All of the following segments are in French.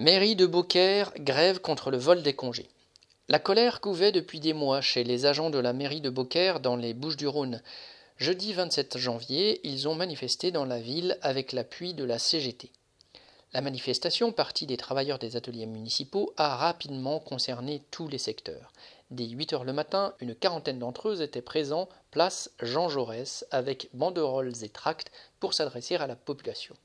Mairie de Beaucaire, grève contre le vol des congés. La colère couvait depuis des mois chez les agents de la mairie de Beaucaire dans les Bouches-du-Rhône. Jeudi 27 janvier, ils ont manifesté dans la ville avec l'appui de la CGT. La manifestation, partie des travailleurs des ateliers municipaux, a rapidement concerné tous les secteurs. Dès 8 heures le matin, une quarantaine d'entre eux étaient présents place Jean Jaurès avec banderoles et tracts pour s'adresser à la population.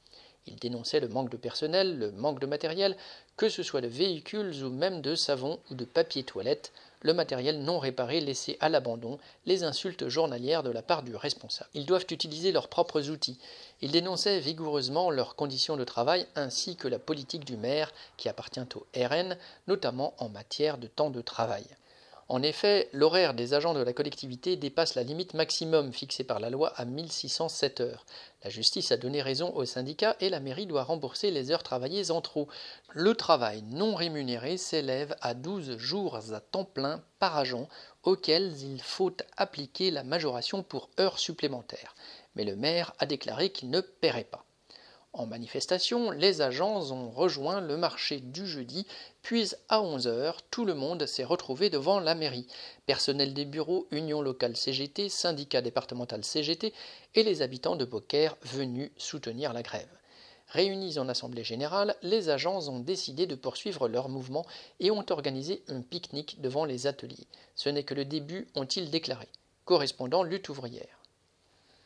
Il dénonçait le manque de personnel, le manque de matériel, que ce soit de véhicules ou même de savon ou de papier toilette, le matériel non réparé laissé à l'abandon, les insultes journalières de la part du responsable. Ils doivent utiliser leurs propres outils. Il dénonçait vigoureusement leurs conditions de travail ainsi que la politique du maire qui appartient au RN, notamment en matière de temps de travail. En effet, l'horaire des agents de la collectivité dépasse la limite maximum fixée par la loi à 1607 heures. La justice a donné raison aux syndicats et la mairie doit rembourser les heures travaillées en trop. Le travail non rémunéré s'élève à 12 jours à temps plein par agent, auxquels il faut appliquer la majoration pour heures supplémentaires. Mais le maire a déclaré qu'il ne paierait pas. En manifestation, les agents ont rejoint le marché du jeudi, puis à 11 heures, tout le monde s'est retrouvé devant la mairie. Personnel des bureaux, Union locale CGT, syndicat départemental CGT et les habitants de Beaucaire venus soutenir la grève. Réunis en assemblée générale, les agents ont décidé de poursuivre leur mouvement et ont organisé un pique-nique devant les ateliers. Ce n'est que le début, ont-ils déclaré. Correspondant lutte ouvrière.